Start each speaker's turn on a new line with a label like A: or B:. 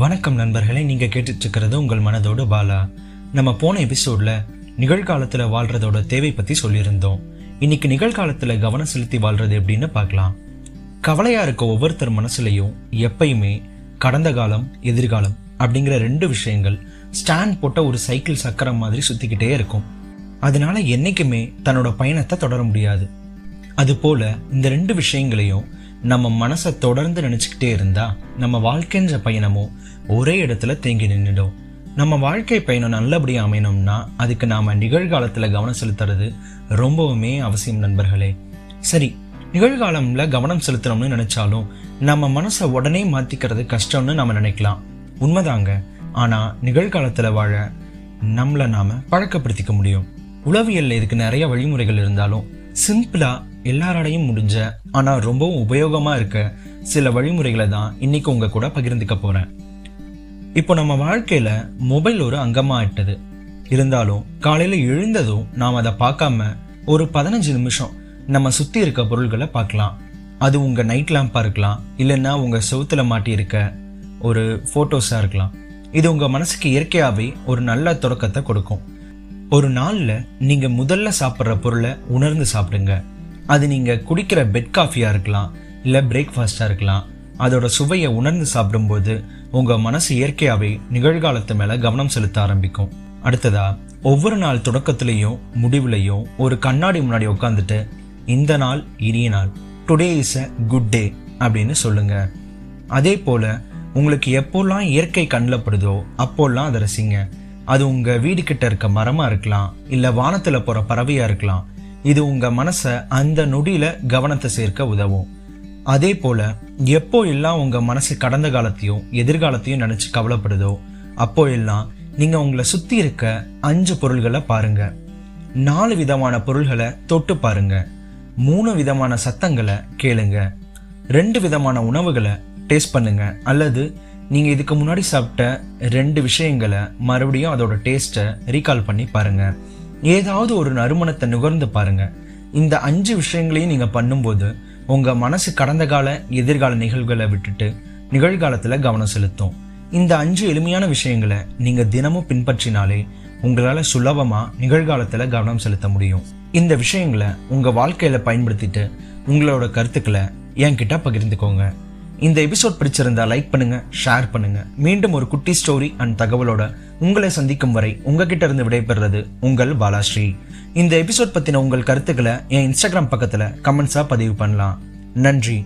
A: வணக்கம் நண்பர்களே நீங்கள் கேட்டுட்ருக்கிறது உங்கள் மனதோடு பாலா. நம்ம போன எபிசோடில் நிகழ்காலத்தில் வாழ்கிறதோட தேவை பற்றி சொல்லியிருந்தோம். இன்னைக்கு நிகழ்காலத்தில் கவனம் செலுத்தி வாழ்கிறது எப்படின்னு பார்க்கலாம். கவலையாக இருக்க ஒவ்வொருத்தர் மனசுலையும் எப்பயுமே கடந்த காலம் எதிர்காலம் அப்படிங்கிற ரெண்டு விஷயங்கள் ஸ்டாண்ட் போட்ட ஒரு சைக்கிள் சக்கரம் மாதிரி சுற்றிக்கிட்டே இருக்கும். அதனால என்றைக்குமே தன்னோட பயணத்தை தொடர முடியாது. அதுபோல் இந்த ரெண்டு விஷயங்களையும் நம்ம மனசை தொடர்ந்து நினச்சிக்கிட்டே இருந்தா நம்ம வாழ்க்கைன்ற பயணமும் ஒரே இடத்துல தேங்கி நின்றுடும் நம்ம வாழ்க்கை பயணம் நல்லபடியாக அமையணும்னா அதுக்கு நாம் நிகழ்காலத்தில் கவனம் செலுத்துறது ரொம்பவுமே அவசியம் நண்பர்களே. சரி நிகழ்காலம்ல கவனம் செலுத்தணும்னு நினைச்சாலும் நம்ம மனசை உடனே மாத்திக்கிறது கஷ்டம்னு நம்ம நினைக்கலாம். உண்மைதாங்க. ஆனா நிகழ்காலத்துல வாழ நம்மளை நாம பழக்கப்படுத்திக்க முடியும். உளவியல்ல இதுக்கு நிறைய வழிமுறைகள் இருந்தாலும் சிம்பிளா எல்லாராலையும் முடிஞ்ச ஆனா ரொம்பவும் உபயோகமா இருக்க சில வழிமுறைகளை தான் இன்னைக்கு உங்க கூட பகிர்ந்துக்க போறேன். இப்போ நம்ம வாழ்க்கையில மொபைல் ஒரு அங்கமா ஆயிட்டது. இருந்தாலும் காலையில எழுந்ததும் நாம் அதை பார்க்காம ஒரு பதினஞ்சு நிமிஷம் நம்ம சுத்தி இருக்க பொருள்களை பார்க்கலாம். அது உங்க நைட் லேம்பா இருக்கலாம் இல்லைன்னா உங்க செவுத்துல மாட்டி இருக்க ஒரு போட்டோஸா இருக்கலாம். இது உங்க மனசுக்கு இயற்கையாகவே ஒரு நல்ல தொடக்கத்தை கொடுக்கும். ஒரு நாளில் நீங்கள் முதல்ல சாப்பிட்ற பொருளை உணர்ந்து சாப்பிடுங்க. அது நீங்கள் குடிக்கிற பெட் காஃபியாக இருக்கலாம் இல்லை பிரேக்ஃபாஸ்ட்டாக இருக்கலாம். அதோட சுவையை உணர்ந்து சாப்பிடும்போது உங்கள் மனசு இயற்கையாகவே நிகழ்காலத்து மேலே கவனம் செலுத்த ஆரம்பிக்கும். அடுத்ததா ஒவ்வொரு நாள் தொடக்கத்திலையும் முடிவுலையும் ஒரு கண்ணாடி முன்னாடி உட்காந்துட்டு இந்த நாள் இனிய நாள். Today is a good day அப்படின்னு சொல்லுங்க. அதே போல் உங்களுக்கு எப்போல்லாம் இயற்கை கண்ணில் படுதோ அப்போல்லாம் அதை ரசிங்க. அது உங்கள் வீடு கிட்ட இருக்க மரமாக இருக்கலாம் இல்லை வானத்தில் போகிற பறவையாக இருக்கலாம். இது உங்கள் மனசை அந்த நொடியில் கவனத்தை சேர்க்க உதவும். அதே போல் எப்போ எல்லாம் உங்கள் மனசு கடந்த காலத்தையும் எதிர்காலத்தையும் நினச்சி கவலைப்படுதோ அப்போ எல்லாம் நீங்கள் உங்களை சுற்றி இருக்க அஞ்சு பொருள்களை பாருங்க. நாலு விதமான பொருள்களை தொட்டு பாருங்க. மூணு விதமான சத்தங்களை கேளுங்க. ரெண்டு விதமான உணவுகளை டேஸ்ட் பண்ணுங்க. அல்லது நீங்கள் இதுக்கு முன்னாடி சாப்பிட்ட ரெண்டு விஷயங்களை மறுபடியும் அதோட டேஸ்ட்டை ரீகால் பண்ணி பாருங்கள் ஏதாவது ஒரு நறுமணத்தை நுகர்ந்து பாருங்கள் இந்த அஞ்சு விஷயங்களையும் நீங்கள் பண்ணும்போது உங்கள் மனசு கடந்த கால எதிர்கால நிகழ்வுகளை விட்டுட்டு நிகழ்காலத்தில் கவனம் செலுத்தும். இந்த அஞ்சு எளிமையான விஷயங்களை நீங்கள் தினமும் பின்பற்றினாலே உங்களால் சுலபமாக நிகழ்காலத்தில் கவனம் செலுத்த முடியும். இந்த விஷயங்களை உங்கள் வாழ்க்கையில் பயன்படுத்திட்டு உங்களோட கருத்துக்களை என்கிட்ட பகிர்ந்துக்கோங்க. இந்த எபிசோட் பிடிச்சிருந்தா லைக் பண்ணுங்க ஷேர் பண்ணுங்க. மீண்டும் ஒரு குட்டி ஸ்டோரி அண்ட் தகவலோட உங்களை சந்திக்கும் வரை உங்ககிட்ட இருந்து விடைபெறுறது உங்கள் பாலாஸ்ரீ. இந்த எபிசோட் பத்தின உங்கள் கருத்துக்களை என் இன்ஸ்டாகிராம் பக்கத்துல கமெண்ட்ஸா பதிவு பண்ணலாம். நன்றி.